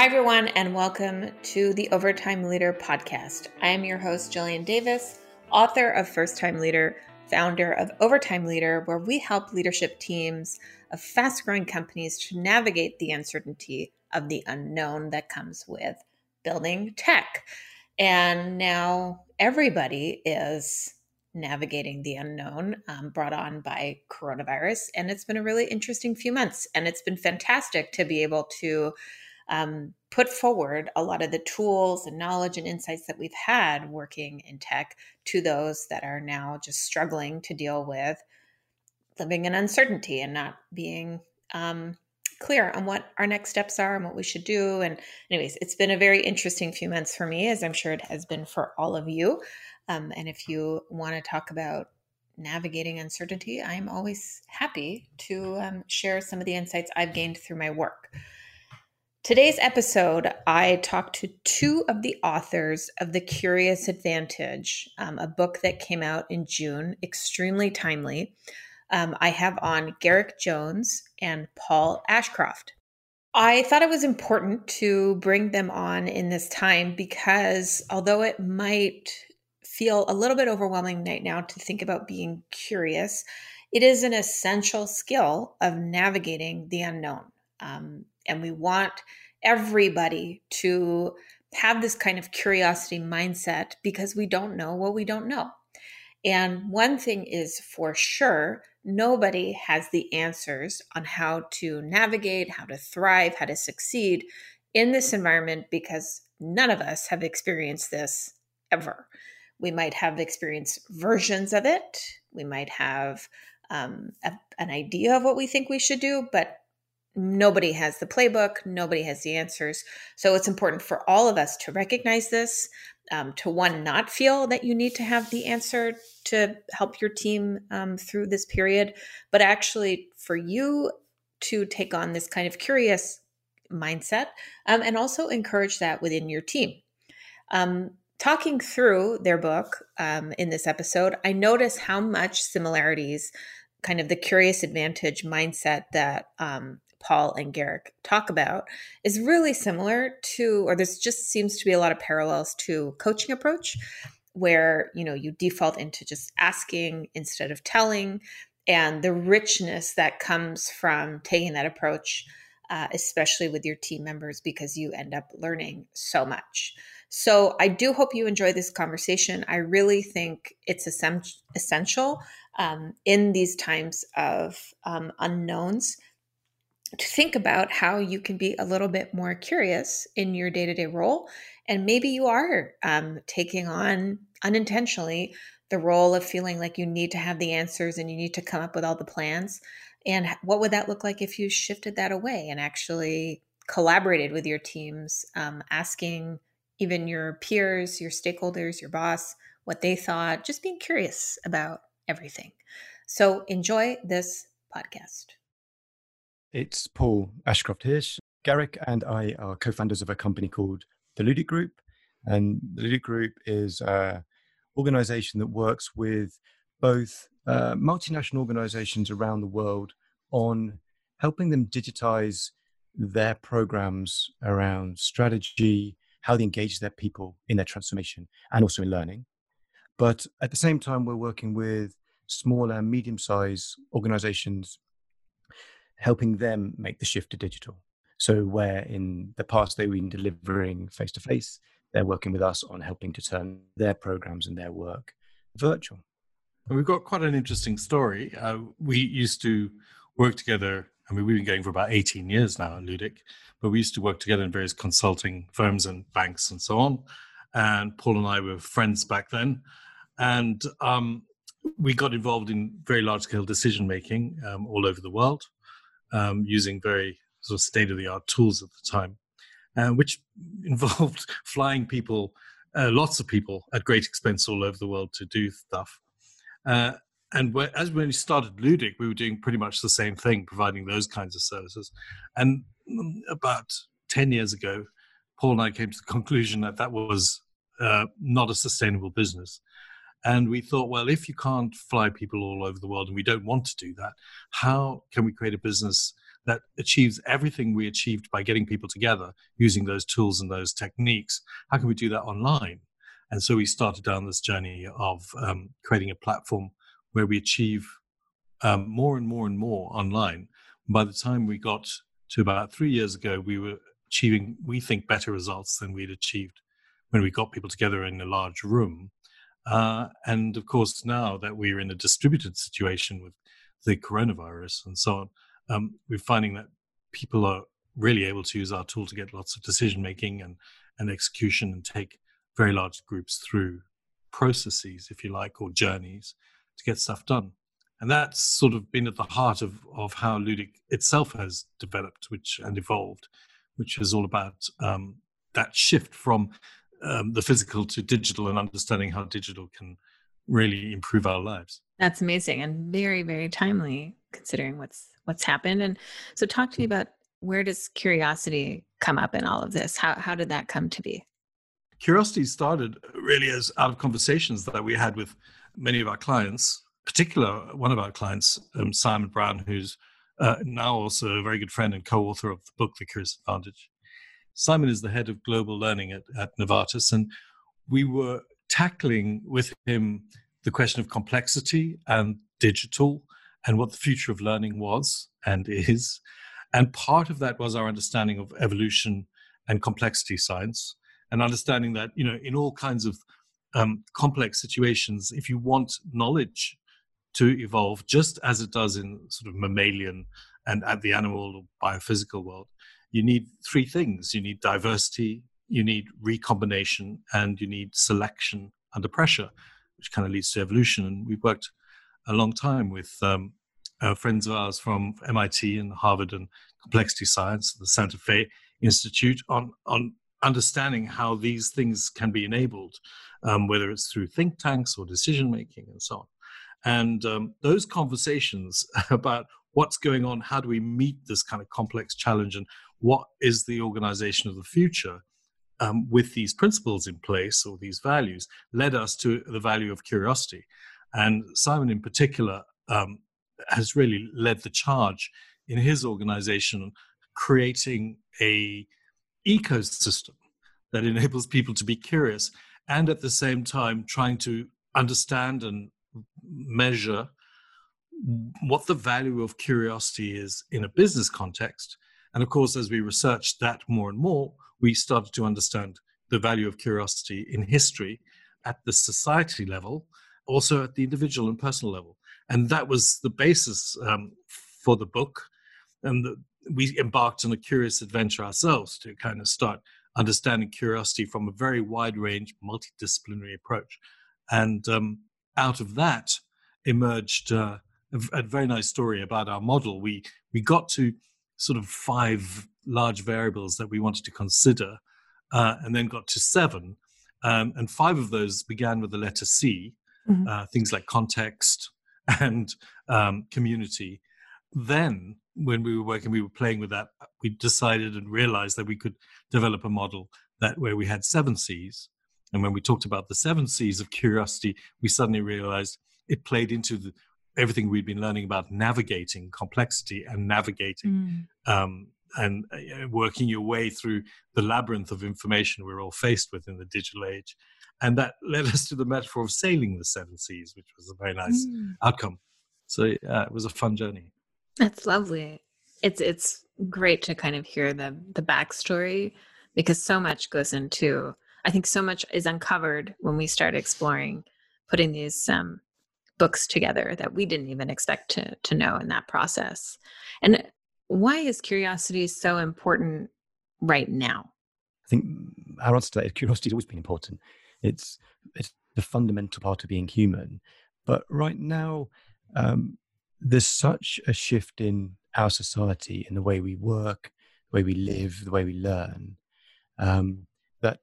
Hi, everyone, and welcome to the Overtime Leader podcast. I am your host, Jillian Davis, author of First Time Leader, founder of Overtime Leader, where we help leadership teams of fast growing companies to navigate the uncertainty of the unknown that comes with building tech. And now everybody is navigating the unknown um, brought on by coronavirus. And it's been a really interesting few months. And it's been fantastic to be able to um, put forward a lot of the tools and knowledge and insights that we've had working in tech to those that are now just struggling to deal with living in uncertainty and not being um, clear on what our next steps are and what we should do. And, anyways, it's been a very interesting few months for me, as I'm sure it has been for all of you. Um, and if you want to talk about navigating uncertainty, I'm always happy to um, share some of the insights I've gained through my work. Today's episode, I talked to two of the authors of The Curious Advantage, um, a book that came out in June, extremely timely. Um, I have on Garrick Jones and Paul Ashcroft. I thought it was important to bring them on in this time because although it might feel a little bit overwhelming right now to think about being curious, it is an essential skill of navigating the unknown. Um, and we want everybody to have this kind of curiosity mindset because we don't know what we don't know. And one thing is for sure nobody has the answers on how to navigate, how to thrive, how to succeed in this environment because none of us have experienced this ever. We might have experienced versions of it. We might have um, a, an idea of what we think we should do, but nobody has the playbook, nobody has the answers. So it's important for all of us to recognize this, um, to one, not feel that you need to have the answer to help your team um, through this period, but actually for you to take on this kind of curious mindset um, and also encourage that within your team. Um, talking through their book um, in this episode, I notice how much similarities kind of the curious advantage mindset that um, Paul and Garrick talk about is really similar to, or this just seems to be a lot of parallels to coaching approach, where you know you default into just asking instead of telling, and the richness that comes from taking that approach, uh, especially with your team members, because you end up learning so much. So I do hope you enjoy this conversation. I really think it's essential um, in these times of um, unknowns to think about how you can be a little bit more curious in your day to day role. And maybe you are um, taking on unintentionally the role of feeling like you need to have the answers and you need to come up with all the plans. And what would that look like if you shifted that away and actually collaborated with your teams, um, asking even your peers, your stakeholders, your boss, what they thought, just being curious about everything. So enjoy this podcast. It's Paul Ashcroft here. Garrick and I are co founders of a company called the Ludic Group. And the Ludic Group is an organization that works with both uh, multinational organizations around the world on helping them digitize their programs around strategy, how they engage their people in their transformation, and also in learning. But at the same time, we're working with smaller, medium sized organizations helping them make the shift to digital. So, where in the past they've been delivering face to face, they're working with us on helping to turn their programs and their work virtual. we've got quite an interesting story. Uh, we used to work together. I mean, we've been going for about 18 years now at Ludic, but we used to work together in various consulting firms and banks and so on. And Paul and I were friends back then. And um, we got involved in very large scale decision making um, all over the world um, using very sort of state of the art tools at the time, uh, which involved flying people, uh, lots of people at great expense all over the world to do stuff. Uh, and as when we started Ludic, we were doing pretty much the same thing, providing those kinds of services. And mm, about 10 years ago, Paul and I came to the conclusion that that was uh, not a sustainable business. And we thought, well, if you can't fly people all over the world and we don't want to do that, how can we create a business that achieves everything we achieved by getting people together using those tools and those techniques. How can we do that online? And so we started down this journey of um, creating a platform where we achieve um, more and more and more online. By the time we got to about three years ago, we were achieving, we think, better results than we'd achieved when we got people together in a large room. Uh, and of course, now that we're in a distributed situation with the coronavirus and so on, um, we're finding that people are really able to use our tool to get lots of decision making and, and execution and take very large groups through processes, if you like, or journeys to get stuff done. And that's sort of been at the heart of, of how Ludic itself has developed which and evolved, which is all about um, that shift from um, the physical to digital and understanding how digital can really improve our lives. That's amazing and very, very timely considering what's what's happened. And so talk to me about where does curiosity come up in all of this? How how did that come to be? Curiosity started really as out of conversations that we had with many of our clients, particular one of our clients, um, Simon Brown, who's uh, now also a very good friend and co-author of the book The Curious Advantage. Simon is the head of global learning at, at Novartis, and we were tackling with him the question of complexity and digital and what the future of learning was and is. And part of that was our understanding of evolution and complexity science, and understanding that, you know, in all kinds of um, complex situations, if you want knowledge to evolve, just as it does in sort of mammalian and at the animal or biophysical world, you need three things you need diversity, you need recombination, and you need selection under pressure, which kind of leads to evolution. And we've worked a long time with um, uh, friends of ours from MIT and Harvard and Complexity Science, the Santa Fe Institute, on on understanding how these things can be enabled, um, whether it's through think tanks or decision making and so on. And um, those conversations about what's going on, how do we meet this kind of complex challenge, and what is the organization of the future um, with these principles in place or these values, led us to the value of curiosity. And Simon, in particular, um, has really led the charge in his organization, creating a ecosystem that enables people to be curious and at the same time trying to understand and measure what the value of curiosity is in a business context. And of course, as we researched that more and more, we started to understand the value of curiosity in history at the society level, also at the individual and personal level. And that was the basis um, for the book. And the, we embarked on a curious adventure ourselves to kind of start understanding curiosity from a very wide range, multidisciplinary approach. And um, out of that emerged uh, a, a, very nice story about our model. We we got to sort of five large variables that we wanted to consider, uh, and then got to seven. Um, and five of those began with the letter C, mm-hmm. uh, things like context and um, community. Then, when we were working, we were playing with that. We decided and realized that we could develop a model that where we had seven C's. And when we talked about the seven C's of curiosity, we suddenly realized it played into the, everything we'd been learning about navigating complexity and navigating mm. um, and uh, working your way through the labyrinth of information we're all faced with in the digital age. And that led us to the metaphor of sailing the seven seas, which was a very nice mm. outcome. So yeah, it was a fun journey. That's lovely. It's it's great to kind of hear the the backstory because so much goes into. I think so much is uncovered when we start exploring putting these um, books together that we didn't even expect to to know in that process. And why is curiosity so important right now? I think our answer to that is curiosity has always been important. It's it's the fundamental part of being human. But right now, um, there's such a shift in our society in the way we work, the way we live, the way we learn, um, that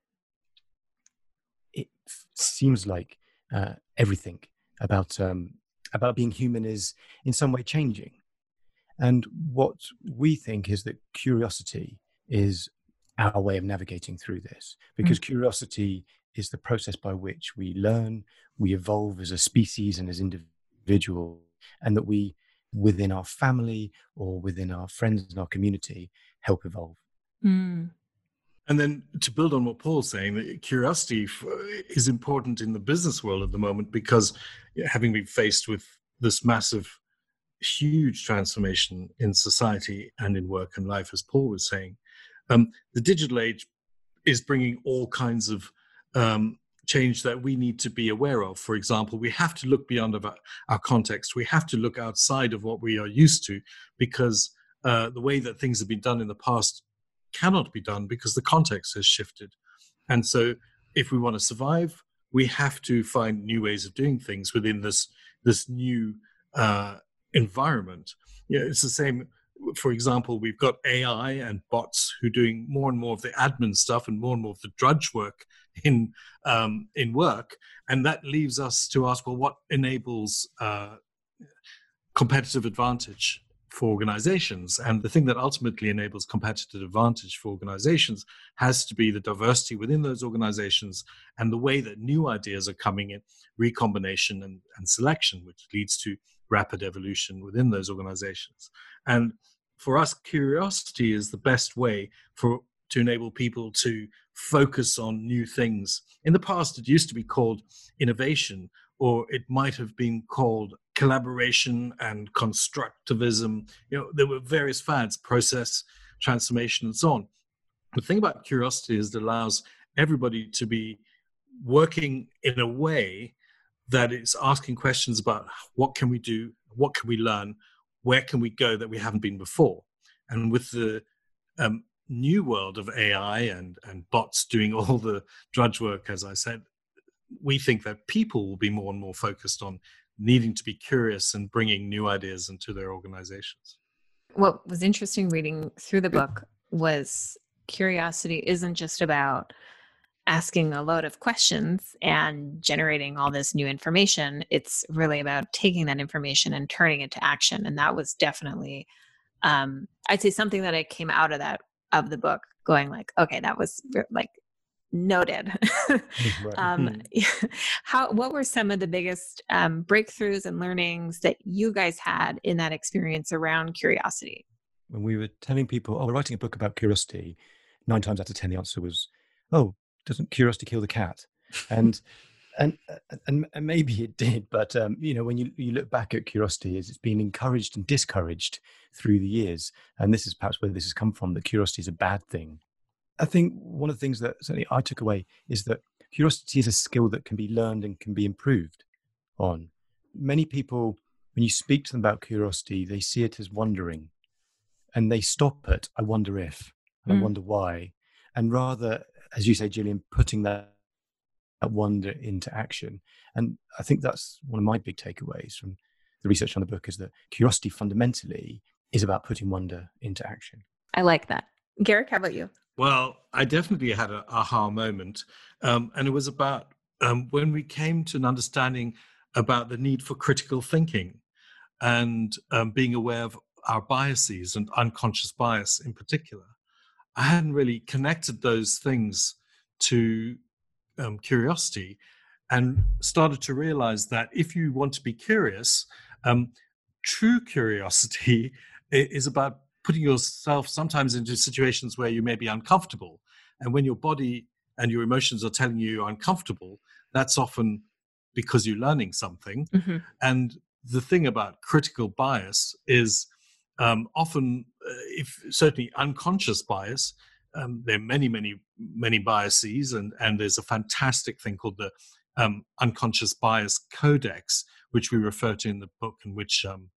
it seems like uh, everything about um, about being human is in some way changing. And what we think is that curiosity is our way of navigating through this, because mm. curiosity is the process by which we learn, we evolve as a species and as individuals, and that we within our family or within our friends and our community help evolve. Mm. And then to build on what Paul's saying, that curiosity is important in the business world at the moment because having been faced with this massive, huge transformation in society and in work and life, as Paul was saying, um, the digital age is bringing all kinds of um, change that we need to be aware of. For example, we have to look beyond our, our context. We have to look outside of what we are used to because uh, the way that things have been done in the past cannot be done because the context has shifted. And so, if we want to survive, we have to find new ways of doing things within this this new uh, environment. Yeah, it's the same. For example, we've got AI and bots who are doing more and more of the admin stuff and more and more of the drudge work in um, in work, and that leaves us to ask, well, what enables uh, competitive advantage for organizations. And the thing that ultimately enables competitive advantage for organizations has to be the diversity within those organizations and the way that new ideas are coming in, recombination and, and selection, which leads to rapid evolution within those organizations. And for us, curiosity is the best way for to enable people to focus on new things. In the past, it used to be called innovation, or it might have been called collaboration and constructivism. You know, there were various fads, process, transformation, and so on. The thing about curiosity is it allows everybody to be working in a way that it's asking questions about what can we do, what can we learn, where can we go that we haven't been before. And with the um, new world of AI and, and bots doing all the drudge work, as I said, we think that people will be more and more focused on needing to be curious and bringing new ideas into their organizations. What was interesting reading through the book was curiosity isn't just about asking a load of questions and generating all this new information. It's really about taking that information and turning it to action. And that was definitely, um, I'd say, something that I came out of that of the book going like, okay, that was like noted. um, hmm. how what were some of the biggest um, breakthroughs and learnings that you guys had in that experience around curiosity? When we were telling people, "Oh, we're writing a book about curiosity," nine times out of ten, the answer was, "Oh, doesn't curiosity kill the cat?" And and, and and maybe it did, but um, you know, when you you look back at curiosity, it's been encouraged and discouraged through the years, and this is perhaps where this has come from. That curiosity is a bad thing, I think one of the things that certainly I took away is that curiosity is a skill that can be learned and can be improved on. Many people, when you speak to them about curiosity, they see it as wondering and they stop at, I wonder if, and mm. I wonder why. And rather, as you say, Gillian, putting that, that wonder into action. And I think that's one of my big takeaways from the research on the book is that curiosity fundamentally is about putting wonder into action. I like that. Garrick, how about you? Well, I definitely had an aha moment. Um, and it was about um, when we came to an understanding about the need for critical thinking and um, being aware of our biases and unconscious bias in particular. I hadn't really connected those things to um, curiosity and started to realize that if you want to be curious, um, true curiosity is about putting yourself sometimes into situations where you may be uncomfortable. And when your body and your emotions are telling you you're uncomfortable, that's often because you're learning something. Mm-hmm. And the thing about critical bias is um, often, uh, if certainly unconscious bias, um, there are many, many, many biases, and, and there's a fantastic thing called the um, Unconscious Bias Codex, which we refer to in the book, and which um,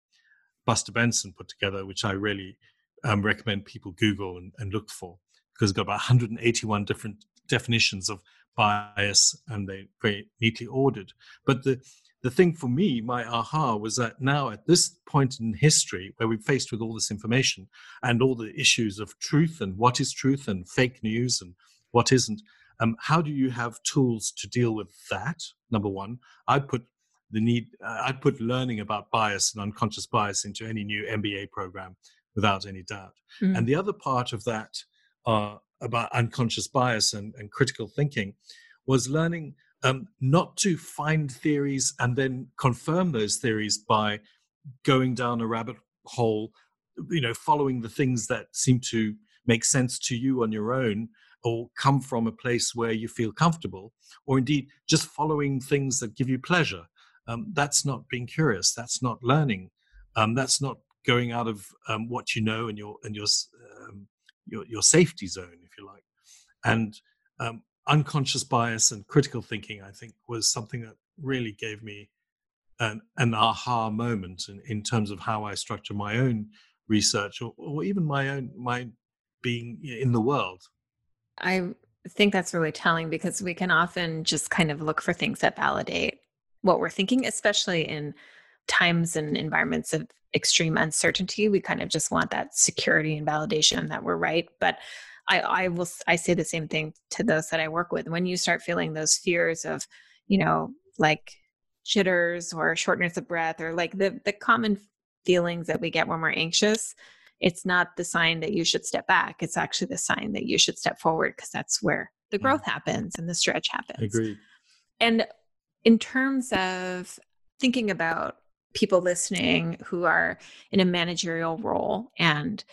Buster Benson put together, which I really um, recommend people Google and, and look for because it's got about 181 different definitions of bias and they're very neatly ordered. But the the thing for me, my aha, was that now at this point in history where we're faced with all this information and all the issues of truth and what is truth and fake news and what isn't, um, how do you have tools to deal with that? Number one, I put the need, uh, I put learning about bias and unconscious bias into any new MBA program without any doubt. Mm. And the other part of that uh, about unconscious bias and, and critical thinking was learning um, not to find theories and then confirm those theories by going down a rabbit hole, you know, following the things that seem to make sense to you on your own or come from a place where you feel comfortable, or indeed just following things that give you pleasure. Um, that's not being curious. That's not learning. Um, that's not going out of um, what you know and your and your, um, your your safety zone, if you like. And um, unconscious bias and critical thinking, I think, was something that really gave me an, an aha moment in, in terms of how I structure my own research or, or even my own my being in the world. I think that's really telling because we can often just kind of look for things that validate what we're thinking, especially in times and environments of extreme uncertainty. We kind of just want that security and validation that we're right. But I, I will I say the same thing to those that I work with. When you start feeling those fears of, you know, like jitters or shortness of breath or like the the common feelings that we get when we're anxious, it's not the sign that you should step back. It's actually the sign that you should step forward because that's where the mm. growth happens and the stretch happens. Agreed. And in terms of thinking about people listening who are in a managerial role and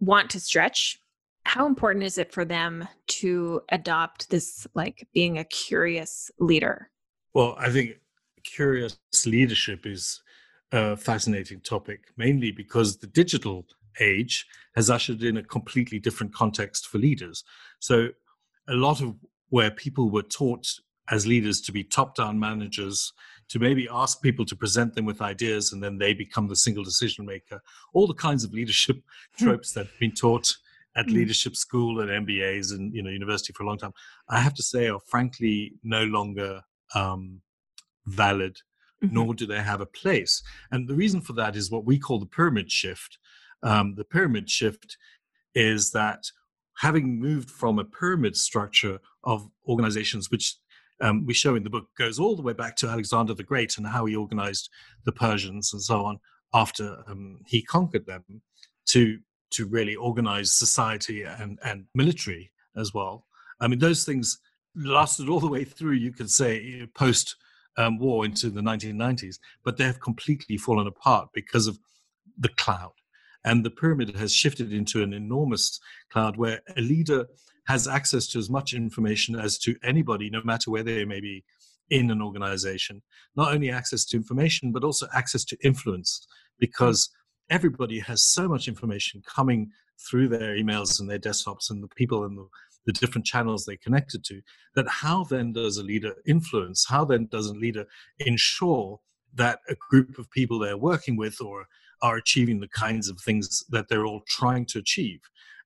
want to stretch, how important is it for them to adopt this, like being a curious leader? Well, I think curious leadership is a fascinating topic, mainly because the digital age has ushered in a completely different context for leaders. So, a lot of where people were taught as leaders to be top down managers, to maybe ask people to present them with ideas and then they become the single decision maker, all the kinds of leadership hmm. tropes that have been taught at hmm. leadership school and MBAs and you know university for a long time, I have to say are frankly no longer um, valid mm-hmm. nor do they have a place. And the reason for that is what we call the pyramid shift. Um, the pyramid shift is that having moved from a pyramid structure of organizations, which um, we show in the book goes all the way back to Alexander the Great and how he organized the Persians and so on after um, he conquered them, to to really organize society and and military as well. I mean, those things lasted all the way through. You could say post um, war into the 1990s, but they have completely fallen apart because of the cloud. And the pyramid has shifted into an enormous cloud where a leader has access to as much information as to anybody, no matter where they may be in an organization. Not only access to information, but also access to influence, because everybody has so much information coming through their emails and their desktops and the people and the the different channels they connected to, that how then does a leader influence? How then does a leader ensure that a group of people they're working with or are achieving the kinds of things that they're all trying to achieve?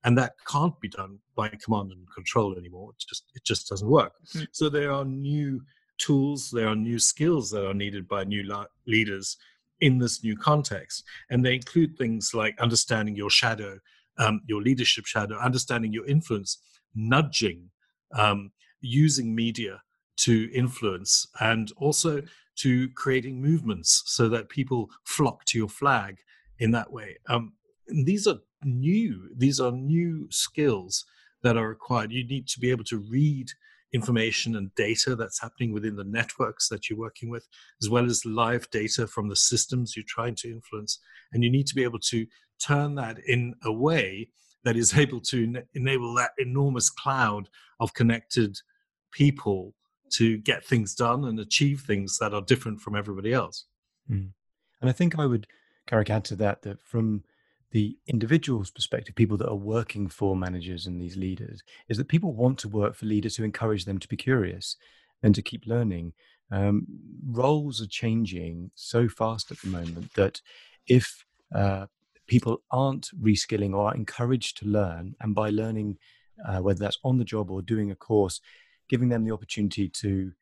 And that can't be done by command and control anymore. It just it just doesn't work. Mm-hmm. So there are new tools, there are new skills that are needed by new la- leaders in this new context, and they include things like understanding your shadow, um, your leadership shadow, understanding your influence, nudging, um, using media to influence, and also to creating movements so that people flock to your flag in that way. Um, these are new; these are new skills that are required. You need to be able to read information and data that's happening within the networks that you're working with, as well as live data from the systems you're trying to influence. And you need to be able to turn that in a way that is able to enable that enormous cloud of connected people to get things done and achieve things that are different from everybody else. Mm. And I think I would, Garrick, add to that that from the individual's perspective, people that are working for managers and these leaders, is that people want to work for leaders who encourage them to be curious and to keep learning. Um, roles are changing so fast at the moment that if uh, people aren't reskilling or are encouraged to learn, and by learning, uh, whether that's on the job or doing a course, giving them the opportunity to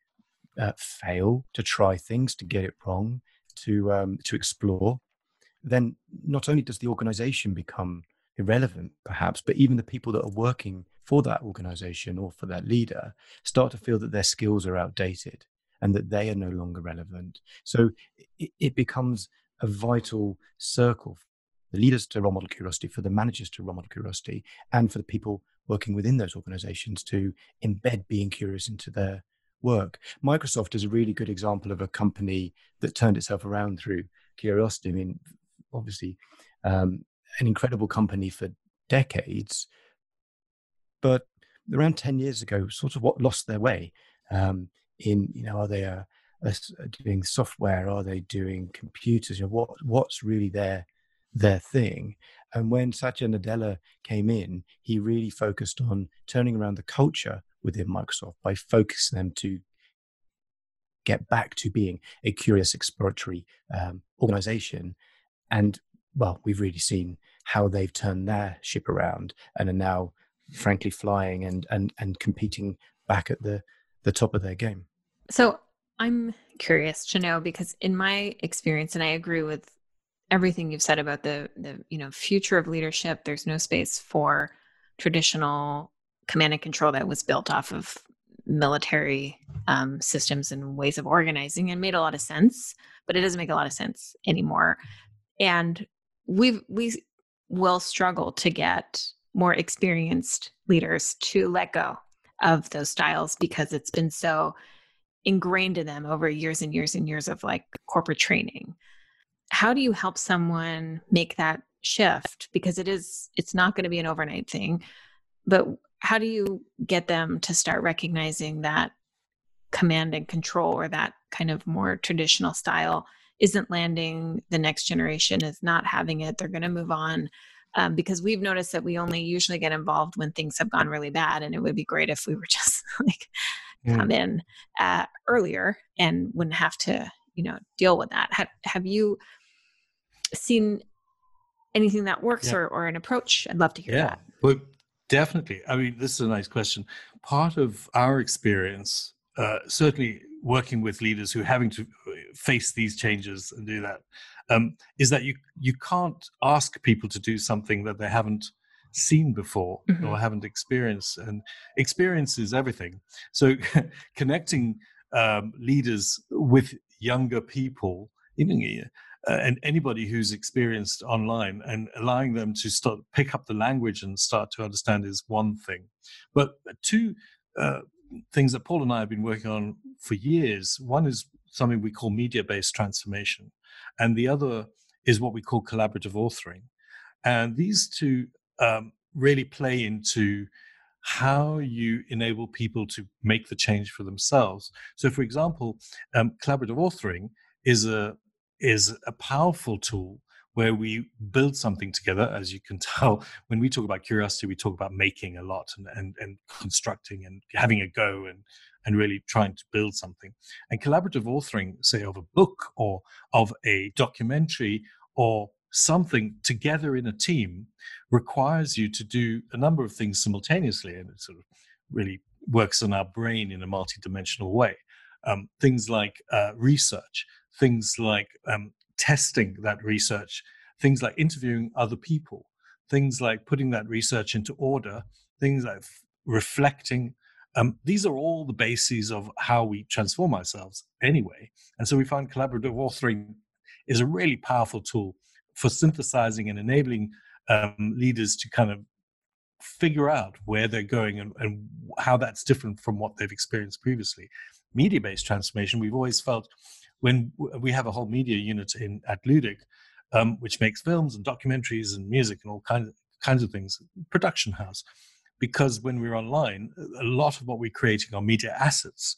uh, fail, to try things, to get it wrong, to um, to explore, then not only does the organization become irrelevant, perhaps, but even the people that are working for that organization or for that leader start to feel that their skills are outdated and that they are no longer relevant. So it, it becomes a vital circle the leaders to role model curiosity, for the managers to role model curiosity, and for the people working within those organizations to embed being curious into their work. Microsoft is a really good example of a company that turned itself around through Curiosity, I mean, obviously, um, an incredible company for decades, but around 10 years ago, sort of what lost their way um, in, you know, are they uh, doing software? Are they doing computers? You know, what, what's really their, their thing? And when Satya Nadella came in, he really focused on turning around the culture within Microsoft by focusing them to get back to being a curious exploratory um, organization. And well, we've really seen how they've turned their ship around and are now frankly flying and and and competing back at the the top of their game. So I'm curious to know because in my experience, and I agree with everything you've said about the the you know future of leadership, there's no space for traditional command and control that was built off of military um, systems and ways of organizing and made a lot of sense but it doesn't make a lot of sense anymore and we we will struggle to get more experienced leaders to let go of those styles because it's been so ingrained in them over years and years and years of like corporate training. How do you help someone make that shift? Because it is it's not going to be an overnight thing but how do you get them to start recognizing that command and control or that kind of more traditional style isn't landing the next generation is not having it they're going to move on um, because we've noticed that we only usually get involved when things have gone really bad and it would be great if we were just like mm. come in uh, earlier and wouldn't have to you know deal with that have, have you seen anything that works yeah. or, or an approach i'd love to hear yeah. that well definitely i mean this is a nice question part of our experience uh, certainly working with leaders who are having to uh, face these changes and do that um, is that you you can't ask people to do something that they haven't seen before mm-hmm. or haven't experienced and experience is everything so connecting um, leaders with younger people uh, and anybody who's experienced online and allowing them to start pick up the language and start to understand is one thing but two uh, things that paul and i have been working on for years one is something we call media based transformation and the other is what we call collaborative authoring. And these two um, really play into how you enable people to make the change for themselves. So, for example, um, collaborative authoring is a is a powerful tool where we build something together. As you can tell, when we talk about curiosity, we talk about making a lot and and, and constructing and having a go and and really trying to build something. And collaborative authoring, say, of a book or of a documentary or something together in a team requires you to do a number of things simultaneously and it sort of really works on our brain in a multidimensional way um, things like uh, research things like um, testing that research things like interviewing other people things like putting that research into order things like f- reflecting um, these are all the bases of how we transform ourselves anyway. And so we find collaborative authoring is a really powerful tool for synthesizing and enabling um, leaders to kind of figure out where they're going and, and how that's different from what they've experienced previously. Media based transformation, we've always felt when we have a whole media unit in at Ludic, um, which makes films and documentaries and music and all kinds of, kinds of things, production house because when we're online, a lot of what we're creating are media assets.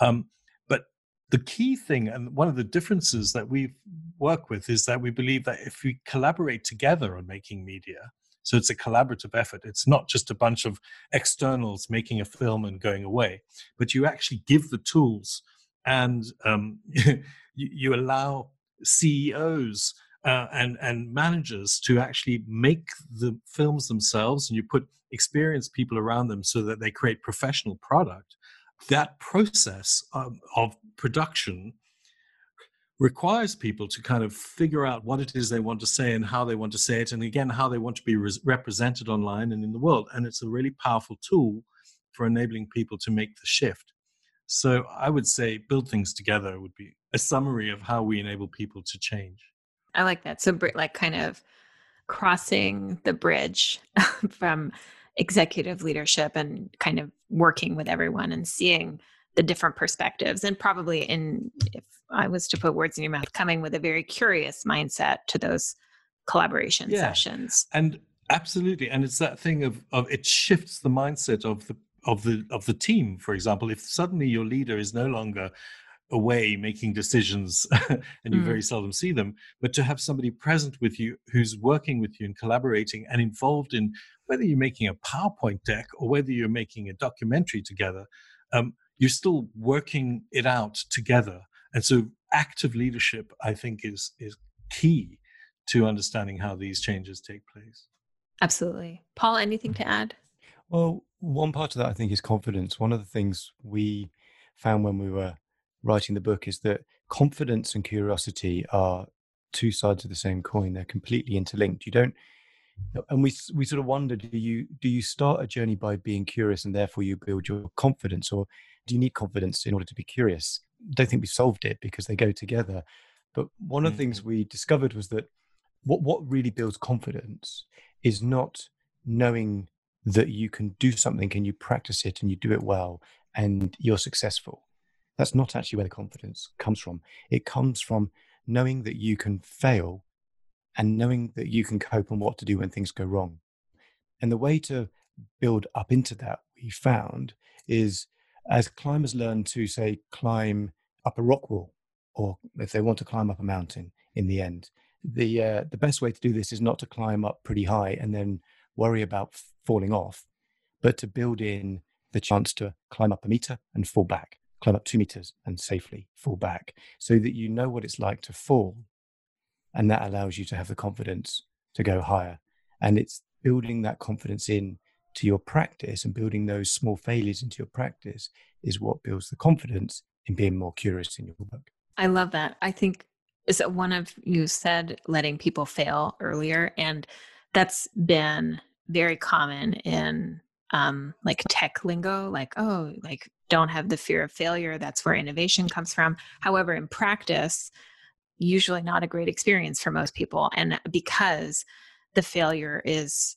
Um, but the key thing, and one of the differences that we work with, is that we believe that if we collaborate together on making media, so it's a collaborative effort. It's not just a bunch of externals making a film and going away, but you actually give the tools and um, you, you allow CEOs uh, and and managers to actually make the films themselves, and you put experienced people around them so that they create professional product. That process um, of production requires people to kind of figure out what it is they want to say and how they want to say it, and again how they want to be re- represented online and in the world. And it's a really powerful tool for enabling people to make the shift. So I would say build things together would be a summary of how we enable people to change. I like that. So, like, kind of crossing the bridge from executive leadership and kind of working with everyone and seeing the different perspectives and probably in if i was to put words in your mouth coming with a very curious mindset to those collaboration yeah. sessions and absolutely and it's that thing of of it shifts the mindset of the of the of the team for example if suddenly your leader is no longer away making decisions and you mm. very seldom see them but to have somebody present with you who's working with you and collaborating and involved in whether you're making a powerpoint deck or whether you're making a documentary together um, you're still working it out together. And so active leadership i think is is key to understanding how these changes take place. Absolutely. Paul anything to add? Well one part of that i think is confidence one of the things we found when we were writing the book is that confidence and curiosity are two sides of the same coin. They're completely interlinked. You don't, and we we sort of wonder: do you do you start a journey by being curious, and therefore you build your confidence, or do you need confidence in order to be curious? I don't think we've solved it because they go together. But one of the things mm-hmm. we discovered was that what what really builds confidence is not knowing that you can do something and you practice it and you do it well and you're successful that's not actually where the confidence comes from. It comes from knowing that you can fail and knowing that you can cope and what to do when things go wrong. And the way to build up into that, we found, is as climbers learn to, say, climb up a rock wall, or if they want to climb up a mountain in the end, the, uh, the best way to do this is not to climb up pretty high and then worry about falling off, but to build in the chance to climb up a meter and fall back climb up two meters and safely fall back so that you know what it's like to fall. And that allows you to have the confidence to go higher. And it's building that confidence in to your practice and building those small failures into your practice is what builds the confidence in being more curious in your work. I love that. I think is that one of you said letting people fail earlier and that's been very common in um, like tech lingo, like, oh, like don't have the fear of failure. That's where innovation comes from. However, in practice, usually not a great experience for most people. And because the failure is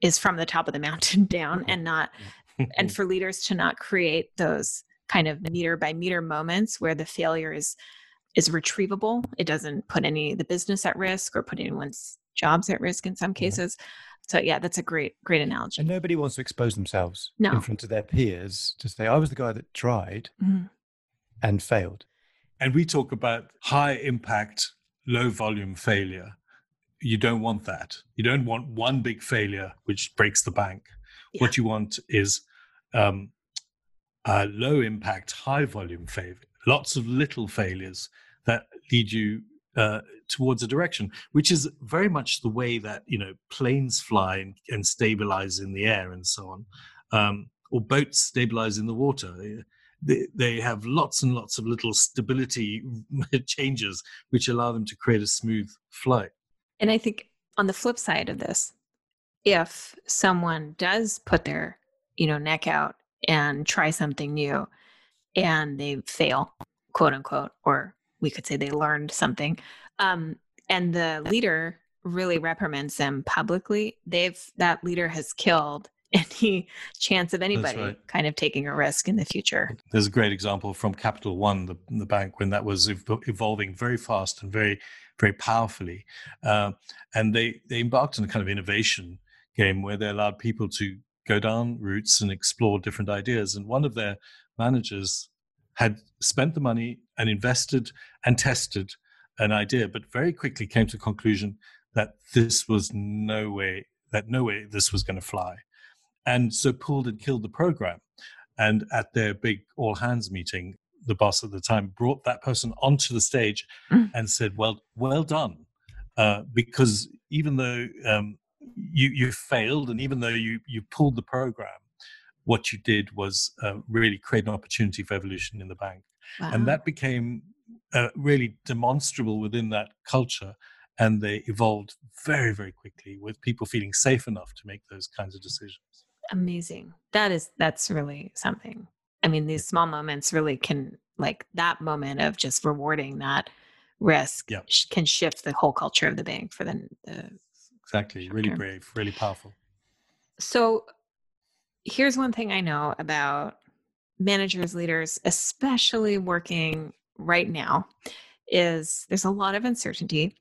is from the top of the mountain down and not and for leaders to not create those kind of meter by meter moments where the failure is is retrievable it doesn't put any the business at risk or put anyone's jobs at risk in some cases so yeah, that's a great, great analogy. And nobody wants to expose themselves no. in front of their peers to say, I was the guy that tried mm-hmm. and failed. And we talk about high impact, low volume failure. You don't want that. You don't want one big failure which breaks the bank. Yeah. What you want is um, a low impact, high volume failure, lots of little failures that lead you uh, towards a direction, which is very much the way that you know planes fly and, and stabilize in the air and so on, um, or boats stabilize in the water. They, they have lots and lots of little stability changes which allow them to create a smooth flight. And I think on the flip side of this, if someone does put their you know neck out and try something new and they fail quote unquote or we could say they learned something. Um, and the leader really reprimands them publicly. They've that leader has killed any chance of anybody right. kind of taking a risk in the future. There's a great example from Capital One, the, the bank, when that was ev- evolving very fast and very, very powerfully, uh, and they they embarked on a kind of innovation game where they allowed people to go down routes and explore different ideas. And one of their managers had spent the money and invested and tested an idea, but very quickly came to the conclusion that this was no way, that no way this was going to fly. And so pulled and killed the program. And at their big all hands meeting, the boss at the time brought that person onto the stage mm. and said, "Well, well done," uh, because even though um, you you failed, and even though you you pulled the program, what you did was uh, really create an opportunity for evolution in the bank. Wow. And that became uh, really demonstrable within that culture. And they evolved very, very quickly with people feeling safe enough to make those kinds of decisions. Amazing. That is, that's really something. I mean, these small moments really can, like that moment of just rewarding that risk yep. can shift the whole culture of the bank for the, the exactly really brave really powerful so here's one thing I know about managers, leaders, especially working right now, is there's a lot of uncertainty.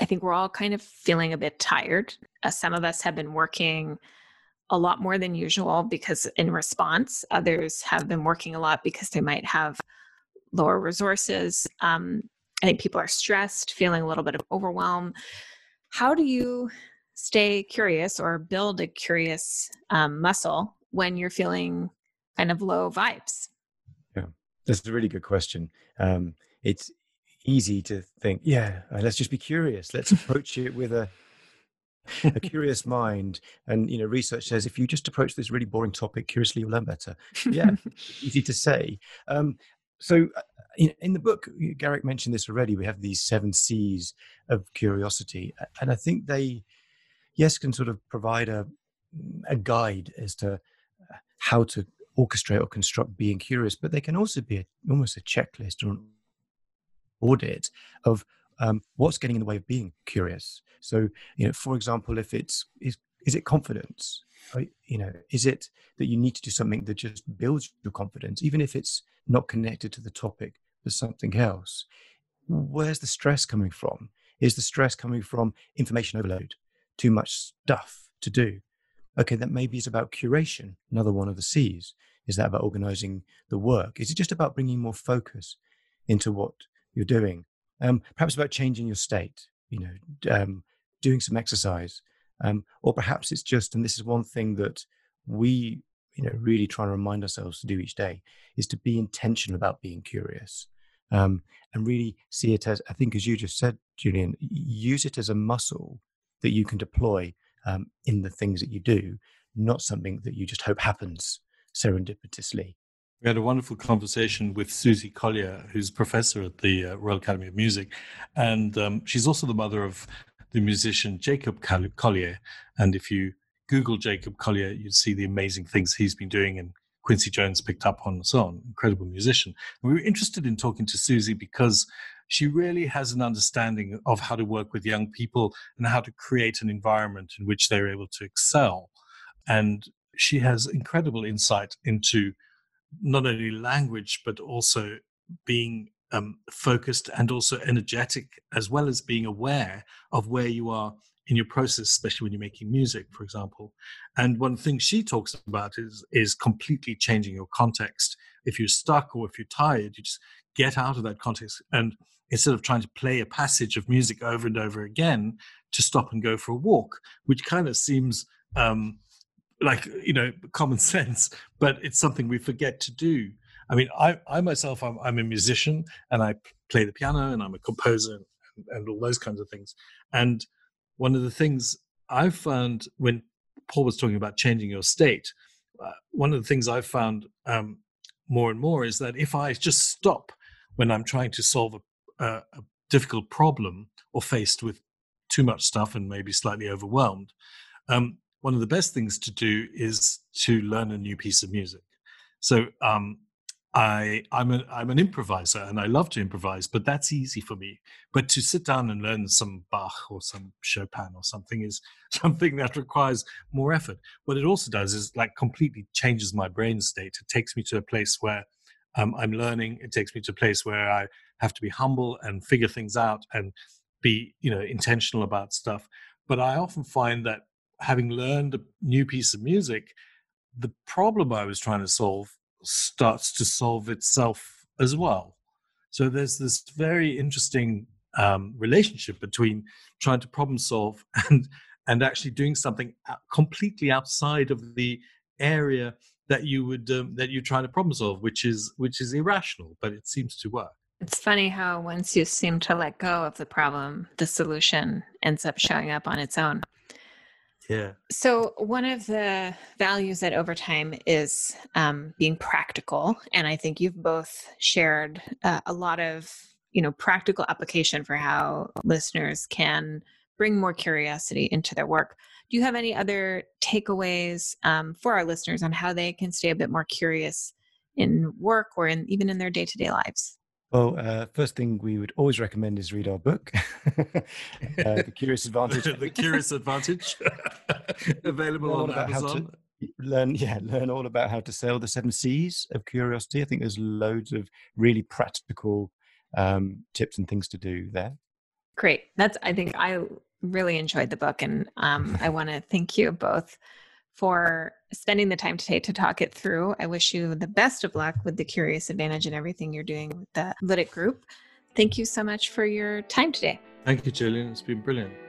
I think we're all kind of feeling a bit tired. Uh, some of us have been working a lot more than usual because in response, others have been working a lot because they might have lower resources. Um, I think people are stressed, feeling a little bit of overwhelm. How do you stay curious or build a curious um, muscle when you're feeling kind of low vibes? That's a really good question. Um, it's easy to think, yeah, uh, let's just be curious. Let's approach it with a a curious mind. And you know, research says if you just approach this really boring topic curiously, you'll learn better. Yeah, easy to say. Um, so uh, in, in, the book, Garrick mentioned this already. We have these seven C's of curiosity, and I think they, yes, can sort of provide a a guide as to uh, how to orchestrate or construct being curious, but they can also be a, almost a checklist or an audit of um, what's getting in the way of being curious. So, you know, for example, if it's is is it confidence? You know, is it that you need to do something that just builds your confidence, even if it's not connected to the topic, but something else? Where's the stress coming from? Is the stress coming from information overload, too much stuff to do? Okay, that maybe is about curation, another one of the C's. Is that about organizing the work? Is it just about bringing more focus into what you're doing? Um, perhaps about changing your state, you know, um, doing some exercise. Um, or perhaps it's just, and this is one thing that we, you know, really try and remind ourselves to do each day, is to be intentional about being curious. Um, and really see it as, I think, as you just said, Julian, use it as a muscle that you can deploy um, in the things that you do, not something that you just hope happens serendipitously. We had a wonderful conversation with Susie Collier, who's professor at the uh, Royal Academy of Music, and um, she's also the mother of the musician Jacob Collier. And if you Google Jacob Collier, you'd see the amazing things he's been doing, and Quincy Jones picked up on and so on. Incredible musician. And we were interested in talking to Susie because she really has an understanding of how to work with young people and how to create an environment in which they're able to excel. And she has incredible insight into not only language but also being um, focused and also energetic, as well as being aware of where you are in your process, especially when you're making music, for example. And one thing she talks about is is completely changing your context. If you're stuck or if you're tired, you just get out of that context and instead of trying to play a passage of music over and over again, to stop and go for a walk, which kind of seems um, like you know common sense but it's something we forget to do. I mean i, I myself I'm, I'm a musician and i play the piano and i'm a composer and, and all those kinds of things. And one of the things i've found when paul was talking about changing your state uh, one of the things i've found um, more and more is that if i just stop when i'm trying to solve a, a, difficult problem or faced with too much stuff and maybe slightly overwhelmed um, one of the best things to do is to learn a new piece of music. So um, I I'm a, I'm an improviser and I love to improvise, but that's easy for me. But to sit down and learn some Bach or some Chopin or something is something that requires more effort. What it also does is like completely changes my brain state. It takes me to a place where um, I'm learning. It takes me to a place where I have to be humble and figure things out and be you know intentional about stuff. But I often find that having learned a new piece of music, the problem I was trying to solve starts to solve itself as well. So there's this very interesting um, relationship between trying to problem solve and and actually doing something completely outside of the area that you would um, that you try to problem solve, which is which is irrational, but it seems to work. It's funny how once you seem to let go of the problem, the solution ends up showing up on its own. Yeah. So, one of the values at Overtime is um, being practical. And I think you've both shared uh, a lot of you know practical application for how listeners can bring more curiosity into their work. Do you have any other takeaways um, for our listeners on how they can stay a bit more curious in work or in even in their day-to-day lives? Well, uh, first thing we would always recommend is read our book, uh, The Curious Advantage. the Curious Advantage, available on Amazon. Learn yeah learn all about how to sail the seven seas of curiosity. I think there's loads of really practical um, tips and things to do there. Great. That's i think i really enjoyed the book and um, i want to thank you both for spending the time today to talk it through. I wish you the best of luck with the curious advantage and everything you're doing with the Ludic group. Thank you so much for your time today. Thank you Gillian. it's been brilliant